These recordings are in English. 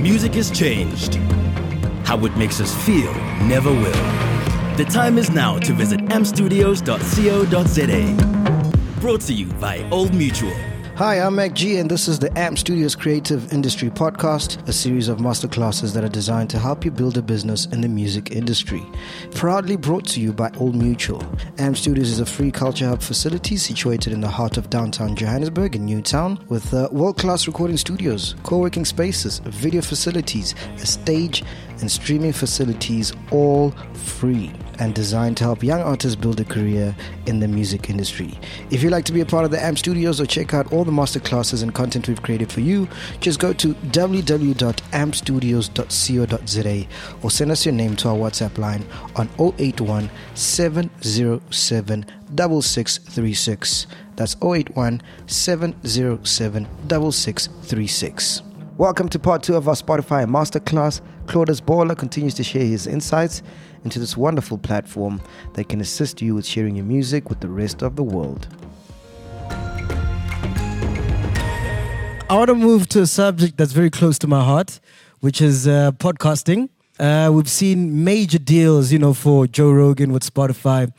Music has changed. How it makes us feel never will. The time is now to visit ampstudios.co.za. Brought to you by Old Mutual. Hi, I'm Mac G, and this is the AMP Studios Creative Industry Podcast, a series of masterclasses that are designed to help you build a business in the music industry. Proudly brought to you by Old Mutual. AMP Studios is a free culture hub facility situated in the heart of downtown Johannesburg in Newtown with uh, world class recording studios, co working spaces, video facilities, a stage, and streaming facilities all free and designed to help young artists build a career in the music industry. If you'd like to be a part of the AMP Studios or check out all the masterclasses and content we've created for you, just go to www.ampstudios.co.za or send us your name to our WhatsApp line on 081 707 6636. That's 081 707 6636. Welcome to part two of our Spotify Masterclass. Claudius Boller continues to share his insights into this wonderful platform that can assist you with sharing your music with the rest of the world. I want to move to a subject that's very close to my heart, which is uh, podcasting. Uh, we've seen major deals, you know, for Joe Rogan with Spotify.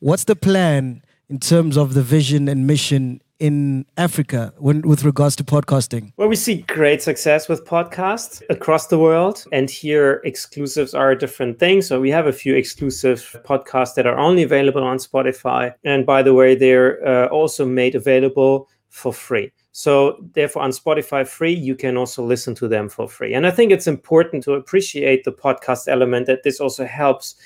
What's the plan in terms of the vision and mission in Africa when, with regards to podcasting? Well, we see great success with podcasts across the world. And here, exclusives are a different thing. So we have a few exclusive podcasts that are only available on Spotify. And by the way, they're uh, also made available for free. So, therefore, on Spotify free, you can also listen to them for free. And I think it's important to appreciate the podcast element that this also helps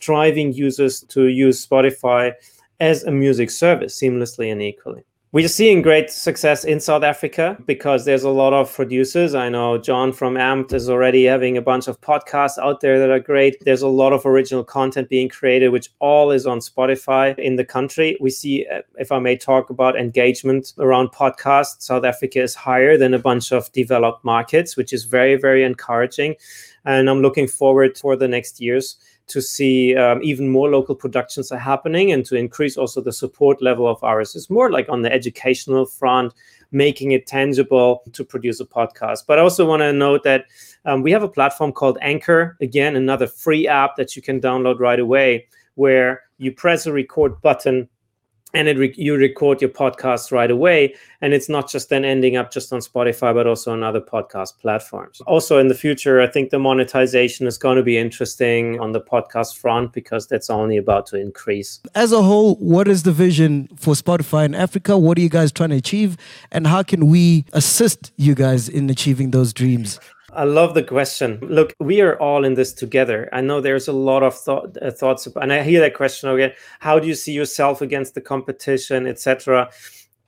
driving users to use Spotify as a music service seamlessly and equally. We're seeing great success in South Africa because there's a lot of producers. I know John from AMP is already having a bunch of podcasts out there that are great. There's a lot of original content being created, which all is on Spotify in the country. We see, uh, if I may talk about engagement around podcasts, South Africa is higher than a bunch of developed markets, which is very, very encouraging. And I'm looking forward for the next years to see um, even more local productions are happening and to increase also the support level of ours. It's more like on the educational front, making it tangible to produce a podcast. But I also want to note that um, we have a platform called Anchor, again, another free app that you can download right away, where you press a record button and it re- you record your podcast right away and it's not just then ending up just on spotify but also on other podcast platforms. Also in the future i think the monetization is going to be interesting on the podcast front because that's only about to increase. As a whole what is the vision for spotify in africa? What are you guys trying to achieve? And how can we assist you guys in achieving those dreams I love the question. Look, we are all in this together. I know there's a lot of thought, uh, thoughts, and I hear that question again. How do you see yourself against the competition, etc.?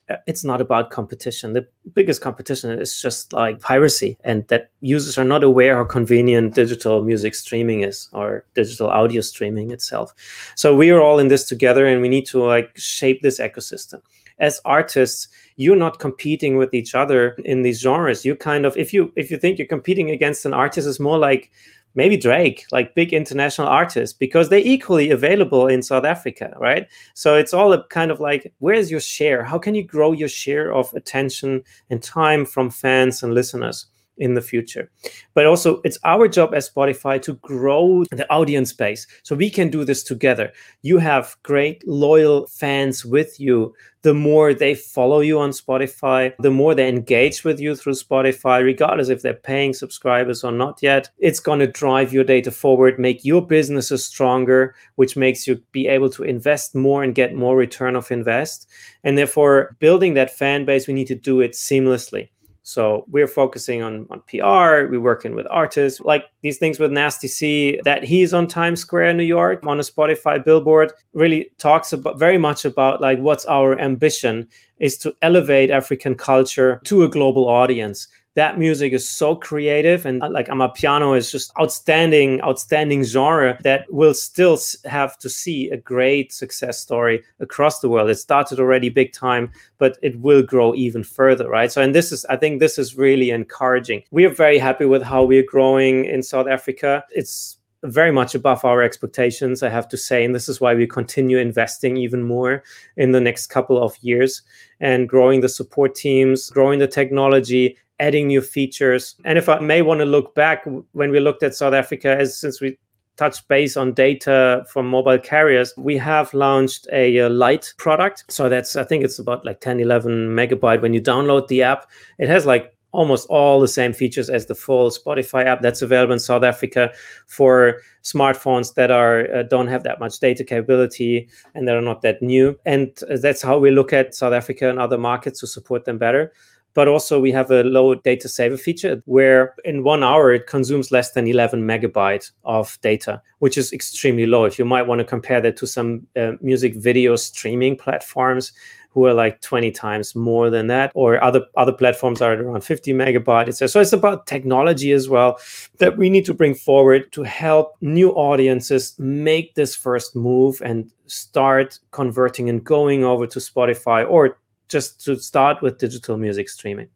Uh, it's not about competition. The biggest competition is just like piracy, and that users are not aware how convenient digital music streaming is or digital audio streaming itself. So we are all in this together, and we need to like shape this ecosystem. As artists, you're not competing with each other in these genres you kind of if you if you think you're competing against an artist it's more like maybe Drake, like big international artists, because they're equally available in South Africa, right? So it's all a kind of like, where's your share? How can you grow your share of attention and time from fans and listeners? In the future. But also, it's our job as Spotify to grow the audience base so we can do this together. You have great, loyal fans with you. The more they follow you on Spotify, the more they engage with you through Spotify, regardless if they're paying subscribers or not yet. It's going to drive your data forward, make your businesses stronger, which makes you be able to invest more and get more return of invest. And therefore, building that fan base, we need to do it seamlessly. So we're focusing on, on PR, we're working with artists, like these things with Nasty C, that he's on Times Square in New York on a Spotify billboard, really talks about very much about like what's our ambition is to elevate African culture to a global audience that music is so creative and uh, like Amapiano is just outstanding, outstanding genre that will still have to see a great success story across the world. It started already big time, but it will grow even further, right? So, and this is, I think this is really encouraging. We are very happy with how we're growing in South Africa. It's very much above our expectations, I have to say. And this is why we continue investing even more in the next couple of years and growing the support teams, growing the technology, adding new features. And if I may want to look back, when we looked at South Africa, as since we touched base on data from mobile carriers, we have launched a, a light product. So that's, I think it's about like 10, 11 megabyte. When you download the app, it has like almost all the same features as the full Spotify app that's available in South Africa for smartphones that are uh, don't have that much data capability and that are not that new. And that's how we look at South Africa and other markets to support them better but also we have a low data saver feature where in one hour it consumes less than 11 megabyte of data which is extremely low. If you might want to compare that to some uh, music video streaming platforms who are like 20 times more than that or other other platforms are around 50 megabyte etc so it's about technology as well that we need to bring forward to help new audiences make this first move and start converting and going over to spotify or just to start with digital music streaming.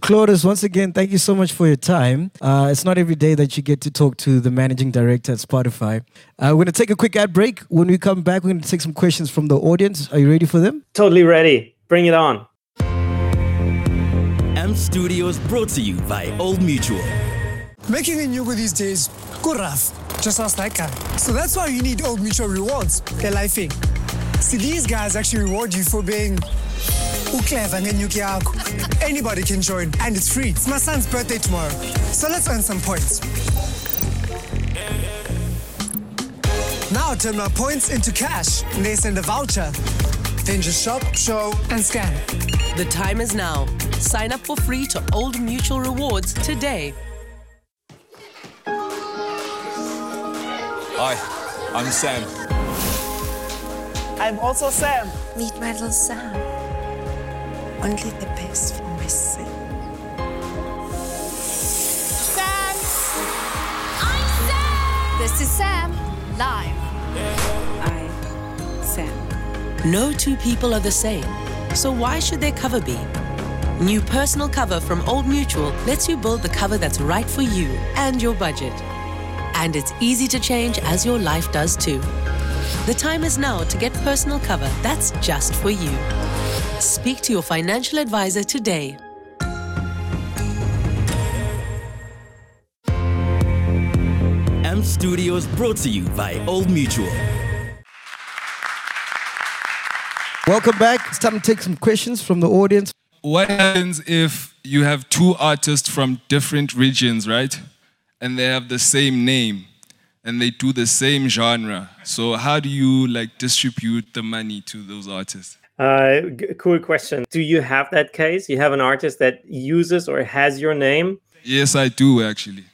Claudius, once again, thank you so much for your time. Uh, it's not every day that you get to talk to the managing director at Spotify. Uh, we're going to take a quick ad break. When we come back, we're going to take some questions from the audience. Are you ready for them? Totally ready. Bring it on. AMP Studios brought to you by Old Mutual. Making a new go these days, good rough. Just ask that guy. So that's why you need Old Mutual rewards. They're lifing. See, these guys actually reward you for being uclever ngenyuki yakho. Anybody can join and it's free. It's my son's birthday tomorrow. So let's earn some points. Now turn my points into cash. And they send a voucher. Then just shop show and scan. The time is now. Sign up for free to old mutual rewards today. Hi i'm sam. I'm also sam. Meet my little sam only the best for my son. Sam! I'm Sam! This is Sam, live. I'm Sam. No two people are the same, so why should their cover be? New personal cover from Old Mutual lets you build the cover that's right for you and your budget. And it's easy to change as your life does too. The time is now to get personal cover that's just for you. Speak to your financial advisor today. AMP Studios brought to you by Old Mutual. Welcome back. It's time to take some questions from the audience. What happens if you have two artists from different regions, right? And they have the same name and they do the same genre. So how do you like distribute the money to those artists? Uh, cool question. Do you have that case? You have an artist that uses or has your name? Yes, I do actually.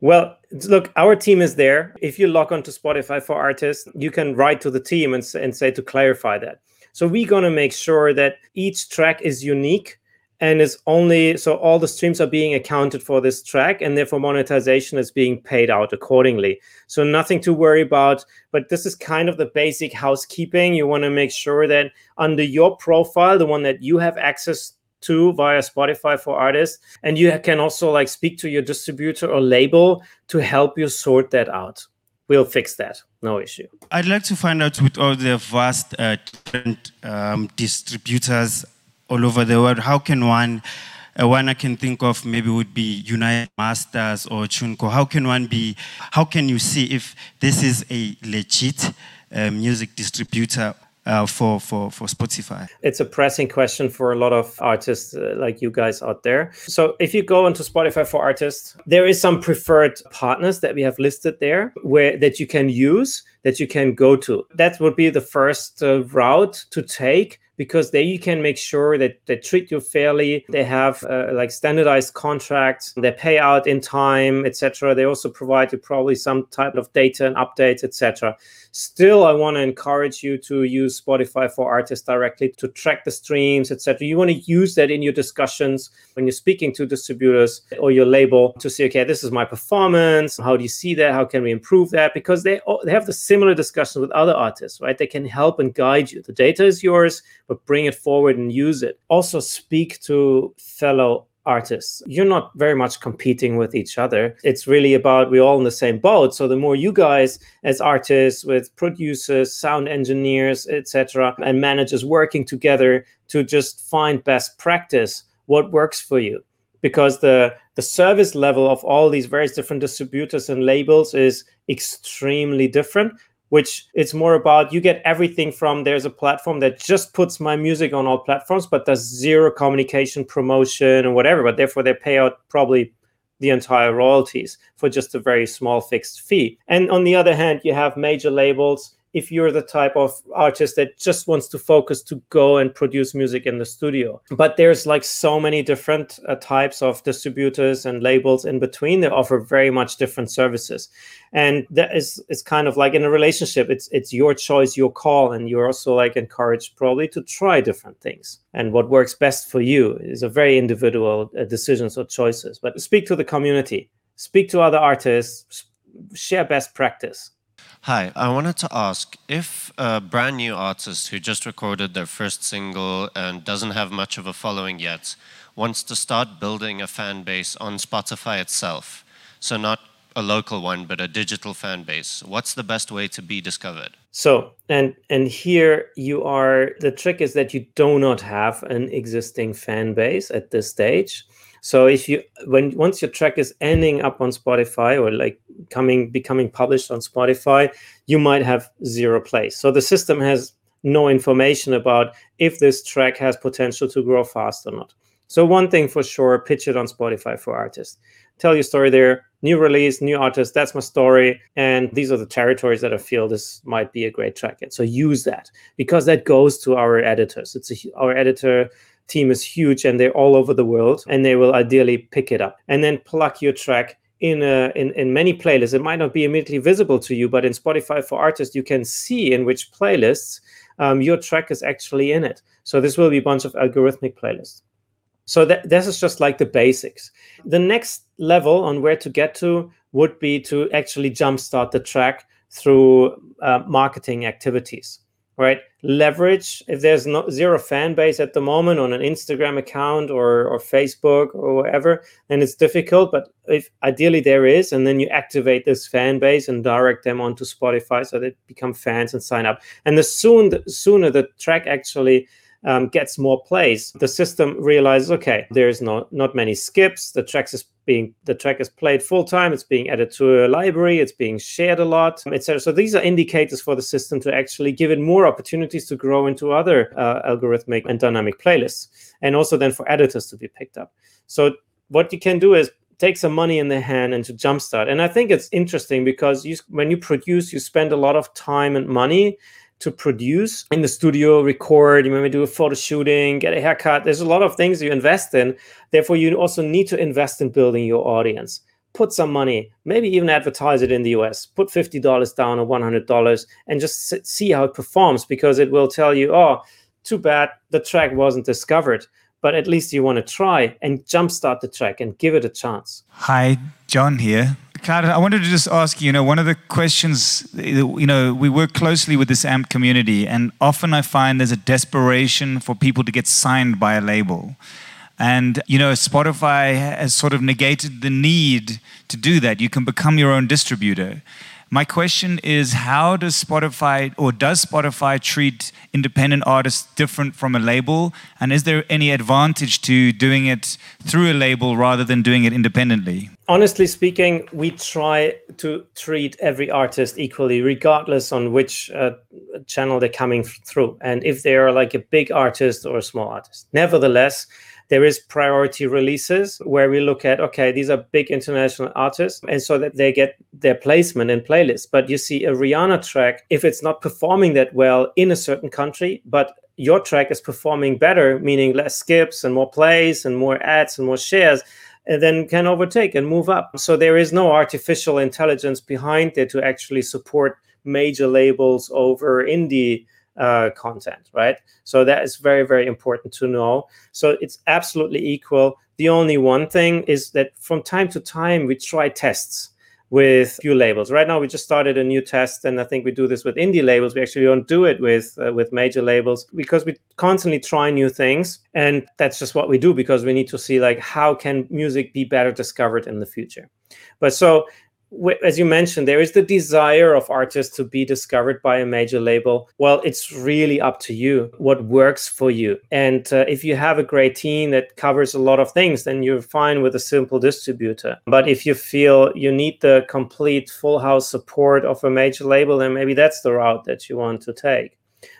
Well, look, our team is there. If you log on to Spotify for artists, you can write to the team and, and say to clarify that. So we're going to make sure that each track is unique and it's only so all the streams are being accounted for this track and therefore monetization is being paid out accordingly. So nothing to worry about but this is kind of the basic housekeeping. You want to make sure that under your profile the one that you have access to via spotify for artists and you can also like speak to your distributor or label to help you sort that out. We'll fix that no issue. I'd like to find out with all the vast uh, different um, distributors all over the world. How can one, uh, one I can think of maybe would be United Masters or TuneCore. How can one be, how can you see if this is a legit uh, music distributor uh, for, for, for Spotify? It's a pressing question for a lot of artists uh, like you guys out there. So if you go into Spotify for artists, there is some preferred partners that we have listed there where that you can use, that you can go to. That would be the first uh, route to take because there you can make sure that they treat you fairly. They have uh, like standardized contracts. They pay out in time etc they also provide you probably some type of data and updates etc still i want to encourage you to use spotify for artists directly to track the streams etc you want to use that in your discussions when you're speaking to distributors or your label to say okay this is my performance. How do you see that? How can we improve that? Because they, they have the similar discussions with other artists right? They can help and guide you. The data is yours but bring it forward and use it. Also, speak to fellow artists. You're not very much competing with each other. It's really about we're all in the same boat. So the more you guys as artists with producers, sound engineers, etc., and managers working together to just find best practice, what works for you because the the service level of all these various different distributors and labels is extremely different which it's more about you get everything from there's a platform that just puts my music on all platforms but does zero communication promotion and whatever but therefore they pay out probably the entire royalties for just a very small fixed fee. And on the other hand you have major labels if you're the type of artist that just wants to focus to go and produce music in the studio. But there's like so many different uh, types of distributors and labels in between that offer very much different services. And that is is kind of like in a relationship, it's it's your choice, your call, and you're also like encouraged probably to try different things. And what works best for you is a very individual uh, decisions or choices. But speak to the community, speak to other artists, share best practice Hi, I wanted to ask if a brand new artist who just recorded their first single and doesn't have much of a following yet wants to start building a fan base on Spotify itself, so not a local one but a digital fan base, what's the best way to be discovered? So, and and here you are the trick is that you do not have an existing fan base at this stage. So if you when once your track is ending up on Spotify or like coming becoming published on Spotify, you might have zero plays. So the system has no information about if this track has potential to grow fast or not. So one thing for sure, pitch it on Spotify for artists. Tell your story there. New release, new artist. That's my story, and these are the territories that I feel this might be a great track in. So use that because that goes to our editors. It's a, our editor team is huge and they're all over the world and they will ideally pick it up. And then plug your track in, a, in in many playlists. It might not be immediately visible to you but in spotify for artists you can see in which playlists um, your track is actually in it. So this will be a bunch of algorithmic playlists. So that this is just like the basics. The next level on where to get to would be to actually jumpstart the track through uh, marketing activities right? Leverage if there's no zero fan base at the moment on an instagram account or or facebook or whatever then it's difficult. But if ideally there is and then you activate this fan base and direct them onto spotify so they become fans and sign up. And the soon the sooner the track actually um, gets more plays, the system realizes, okay, there's not not many skips. The track is being the track is played full time. It's being added to a library. It's being shared a lot, etc. So these are indicators for the system to actually give it more opportunities to grow into other uh, algorithmic and dynamic playlists, and also then for editors to be picked up. So what you can do is take some money in the hand and to jumpstart. And I think it's interesting because you, when you produce, you spend a lot of time and money to produce in the studio, record, you maybe do a photo shooting, get a haircut. There's a lot of things you invest in. Therefore, you also need to invest in building your audience. Put some money, maybe even advertise it in the US. Put $50 down or $100 and just see how it performs because it will tell you, oh, too bad the track wasn't discovered but at least you want to try and jumpstart the track and give it a chance. Hi, John here. Clara, I wanted to just ask you, you know, one of the questions, you know, we work closely with this AMP community, and often I find there's a desperation for people to get signed by a label. And, you know, Spotify has sort of negated the need to do that. You can become your own distributor. My question is how does Spotify or does Spotify treat independent artists different from a label? And is there any advantage to doing it through a label rather than doing it independently? Honestly speaking, we try to treat every artist equally, regardless on which uh, channel they're coming through, and if they are like a big artist or a small artist. Nevertheless, there is priority releases where we look at okay these are big international artists and so that they get their placement in playlists. But you see a rihanna track if it's not performing that well in a certain country but your track is performing better meaning less skips and more plays and more ads and more shares and then can overtake and move up. So there is no artificial intelligence behind it to actually support major labels over indie uh, content, right? So that is very, very important to know. So it's absolutely equal. The only one thing is that from time to time we try tests with few labels. Right now we just started a new test, and I think we do this with indie labels. We actually don't do it with uh, with major labels because we constantly try new things, and that's just what we do because we need to see like how can music be better discovered in the future. But so as you mentioned, there is the desire of artists to be discovered by a major label. Well, it's really up to you what works for you. And uh, if you have a great team that covers a lot of things, then you're fine with a simple distributor. But if you feel you need the complete full house support of a major label, then maybe that's the route that you want to take.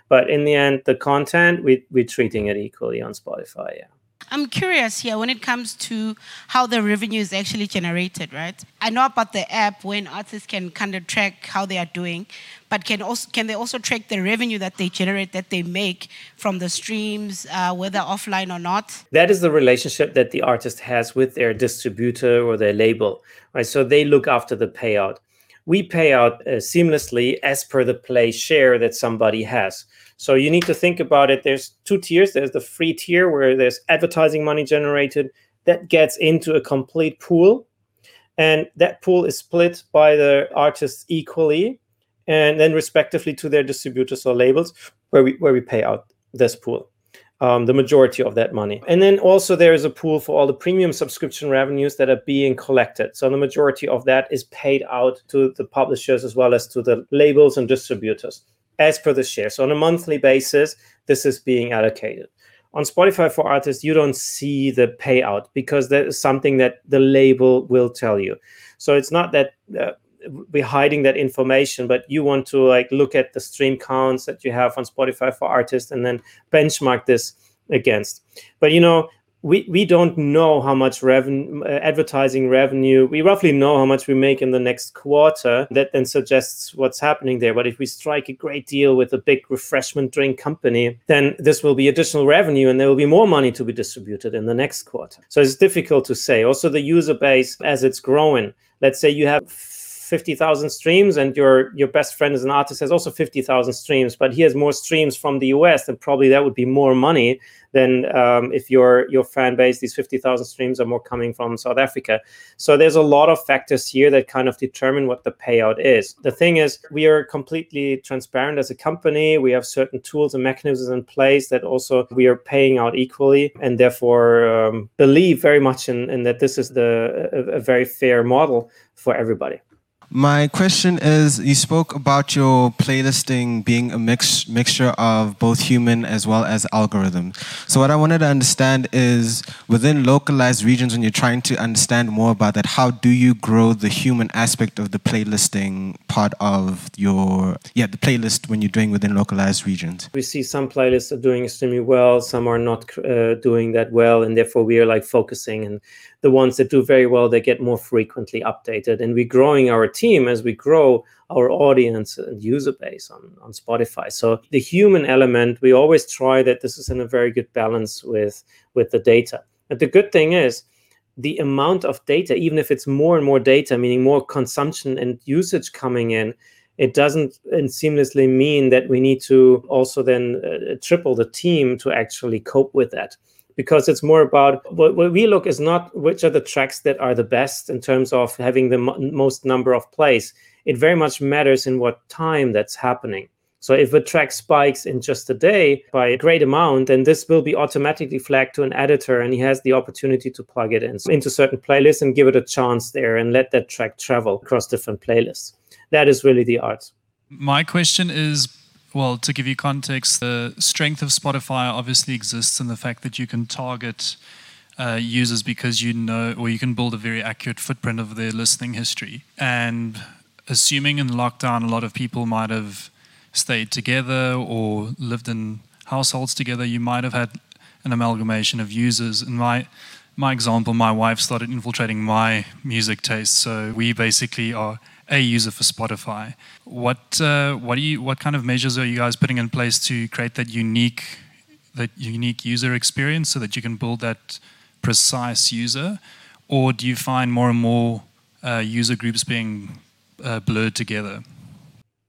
But in the end, the content, we, we're treating it equally on Spotify. Yeah. I'm curious here when it comes to how the revenue is actually generated, right? I know about the app when artists can kind of track how they are doing, but can also can they also track the revenue that they generate that they make from the streams, uh, whether offline or not? That is the relationship that the artist has with their distributor or their label, right? So they look after the payout. We pay out uh, seamlessly as per the play share that somebody has. So you need to think about it. There's two tiers. There's the free tier where there's advertising money generated that gets into a complete pool. And that pool is split by the artists equally and then respectively to their distributors or labels where we where we pay out this pool. Um, the majority of that money. And then also there is a pool for all the premium subscription revenues that are being collected. So the majority of that is paid out to the publishers as well as to the labels and distributors as per the share. So on a monthly basis, this is being allocated. On Spotify for Artists, you don't see the payout because that is something that the label will tell you. So it's not that uh, we're hiding that information, but you want to like look at the stream counts that you have on Spotify for Artists and then benchmark this against. But you know, we we don't know how much revenue uh, advertising revenue we roughly know how much we make in the next quarter. That then suggests what's happening there. But if we strike a great deal with a big refreshment drink company then this will be additional revenue and there will be more money to be distributed in the next quarter. So it's difficult to say. Also the user base as it's growing let's say you have 50,000 streams and your your best friend as an artist has also 50,000 streams but he has more streams from the US then probably that would be more money than um, if your your fan base these 50,000 streams are more coming from South Africa. So there's a lot of factors here that kind of determine what the payout is. The thing is we are completely transparent as a company. We have certain tools and mechanisms in place that also we are paying out equally and therefore um, believe very much in, in that this is the a, a very fair model for everybody my question is you spoke about your playlisting being a mix, mixture of both human as well as algorithm. So, what I wanted to understand is within localized regions, when you're trying to understand more about that, how do you grow the human aspect of the playlisting part of your, yeah, the playlist when you're doing within localized regions? We see some playlists are doing extremely well, some are not uh, doing that well, and therefore we are like focusing and the ones that do very well they get more frequently updated and we're growing our team as we grow our audience and user base on, on spotify. So the human element we always try that this is in a very good balance with with the data. But the good thing is the amount of data even if it's more and more data meaning more consumption and usage coming in it doesn't and seamlessly mean that we need to also then uh, triple the team to actually cope with that because it's more about what, what, we look is not which are the tracks that are the best in terms of having the mo- most number of plays. It very much matters in what time that's happening. So if a track spikes in just a day by a great amount, then this will be automatically flagged to an editor and he has the opportunity to plug it in into certain playlists and give it a chance there and let that track travel across different playlists. That is really the art. My question is well, to give you context, the strength of Spotify obviously exists in the fact that you can target uh, users because you know, or you can build a very accurate footprint of their listening history. And assuming in lockdown, a lot of people might have stayed together or lived in households together, you might have had an amalgamation of users. In my my example, my wife started infiltrating my music taste, so we basically are a user for Spotify. What uh, what do you what kind of measures are you guys putting in place to create that unique that unique user experience so that you can build that precise user, or do you find more and more uh, user groups being uh, blurred together?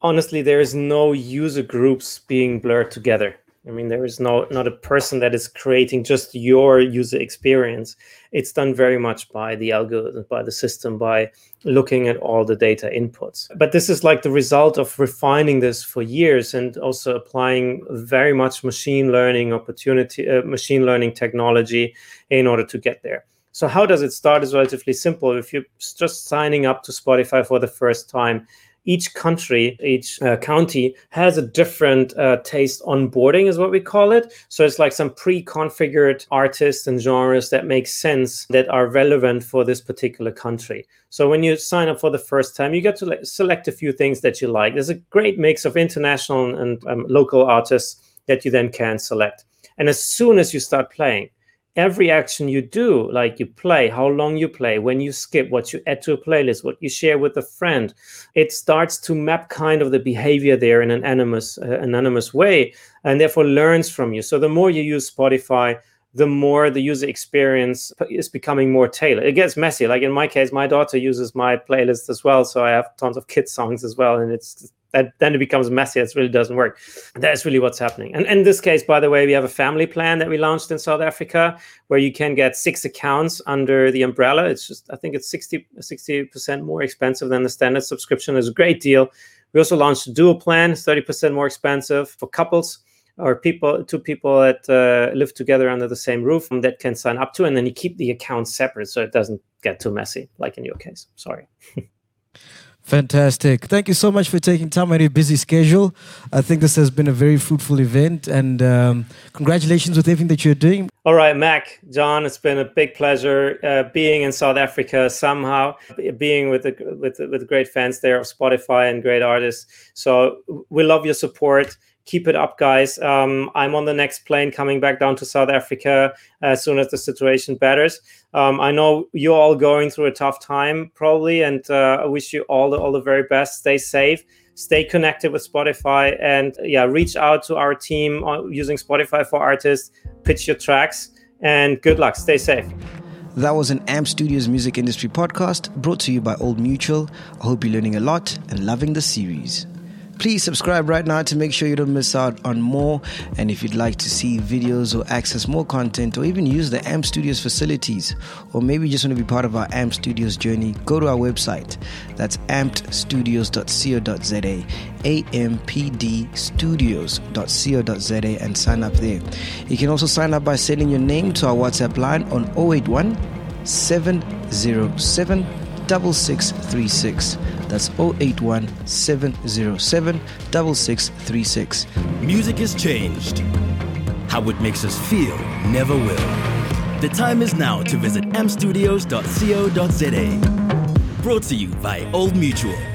Honestly, there is no user groups being blurred together. I mean, there is no not a person that is creating just your user experience. It's done very much by the algorithm, by the system, by looking at all the data inputs. But this is like the result of refining this for years and also applying very much machine learning opportunity, uh, machine learning technology in order to get there. So how does it start? Is relatively simple. If you're just signing up to Spotify for the first time, each country, each uh, county has a different uh, taste onboarding, is what we call it. So it's like some pre configured artists and genres that make sense that are relevant for this particular country. So when you sign up for the first time, you get to like, select a few things that you like. There's a great mix of international and um, local artists that you then can select. And as soon as you start playing, every action you do, like you play, how long you play, when you skip, what you add to a playlist, what you share with a friend, it starts to map kind of the behavior there in an anonymous, uh, anonymous way, and therefore learns from you. So the more you use Spotify, the more the user experience is becoming more tailored. It gets messy. Like in my case, my daughter uses my playlist as well, so I have tons of kids songs as well, and it's that then it becomes messy. It really doesn't work. That's really what's happening. And in this case, by the way, we have a family plan that we launched in South Africa where you can get six accounts under the umbrella. It's just, I think it's 60, 60% more expensive than the standard subscription. It's a great deal. We also launched a dual plan, 30% more expensive for couples or people, two people that uh, live together under the same roof that can sign up to. And then you keep the accounts separate so it doesn't get too messy, like in your case. Sorry. Fantastic. Thank you so much for taking time out of your busy schedule. I think this has been a very fruitful event and um, congratulations with everything that you're doing. All right, Mac, John, it's been a big pleasure uh, being in South Africa somehow, being with, the, with, the, with great fans there of Spotify and great artists. So we love your support keep it up, guys. Um, I'm on the next plane coming back down to South Africa as soon as the situation betters. Um, I know you're all going through a tough time, probably, and uh, I wish you all the all the very best. Stay safe. Stay connected with Spotify, and yeah, reach out to our team using Spotify for Artists. Pitch your tracks, and good luck. Stay safe. That was an AMP Studios music industry podcast brought to you by Old Mutual. I hope you're learning a lot and loving the series. Please subscribe right now to make sure you don't miss out on more. And if you'd like to see videos or access more content or even use the AMP Studios facilities, or maybe you just want to be part of our AMP Studios journey, go to our website. That's ampedstudios.co.za, ampstudios.co.za, and sign up there. You can also sign up by sending your name to our WhatsApp line on 081 707 6636. That's 081 707 6636. Music has changed. How it makes us feel never will. The time is now to visit ampstudios.co.za. Brought to you by Old Mutual.